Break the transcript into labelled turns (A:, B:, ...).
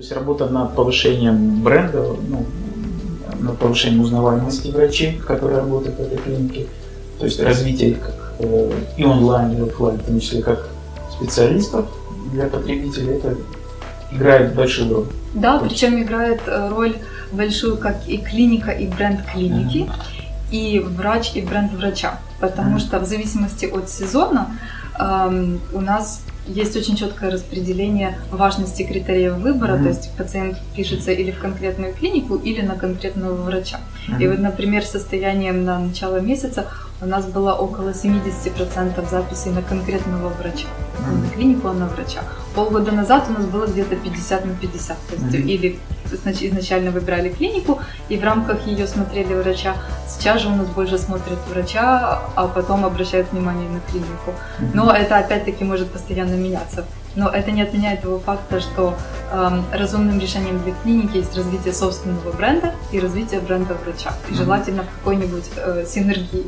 A: То есть работа над повышением бренда, ну, над повышением узнаваемости врачей, которые работают в этой клинике, то есть развитие как, э, и онлайн, и офлайн, в том числе как специалистов для потребителей, это играет большую роль.
B: Да, причем играет э, роль большую как и клиника, и бренд клиники, и врач, и бренд врача. Потому что в зависимости от сезона эм, у нас есть очень четкое распределение важности критериев выбора,
A: Мгм.
B: то есть пациент пишется или в конкретную клинику, или на конкретного врача. И
A: Мгм.
B: вот, например, состоянием на начало месяца у нас было около 70% записей на конкретного врача.
A: Мгм.
B: на клинику, а на врача. Полгода назад у нас было где-то 50 на 50. То есть
A: Мгм.
B: или изначально выбирали клинику и в рамках ее смотрели врача. Сейчас же у нас больше смотрят врача, а потом обращают внимание на клинику. Но это опять-таки может постоянно меняться. Но это не отменяет того факта, что эм, разумным решением для клиники есть развитие собственного бренда и развитие бренда врача. И желательно в какой-нибудь э, синергии.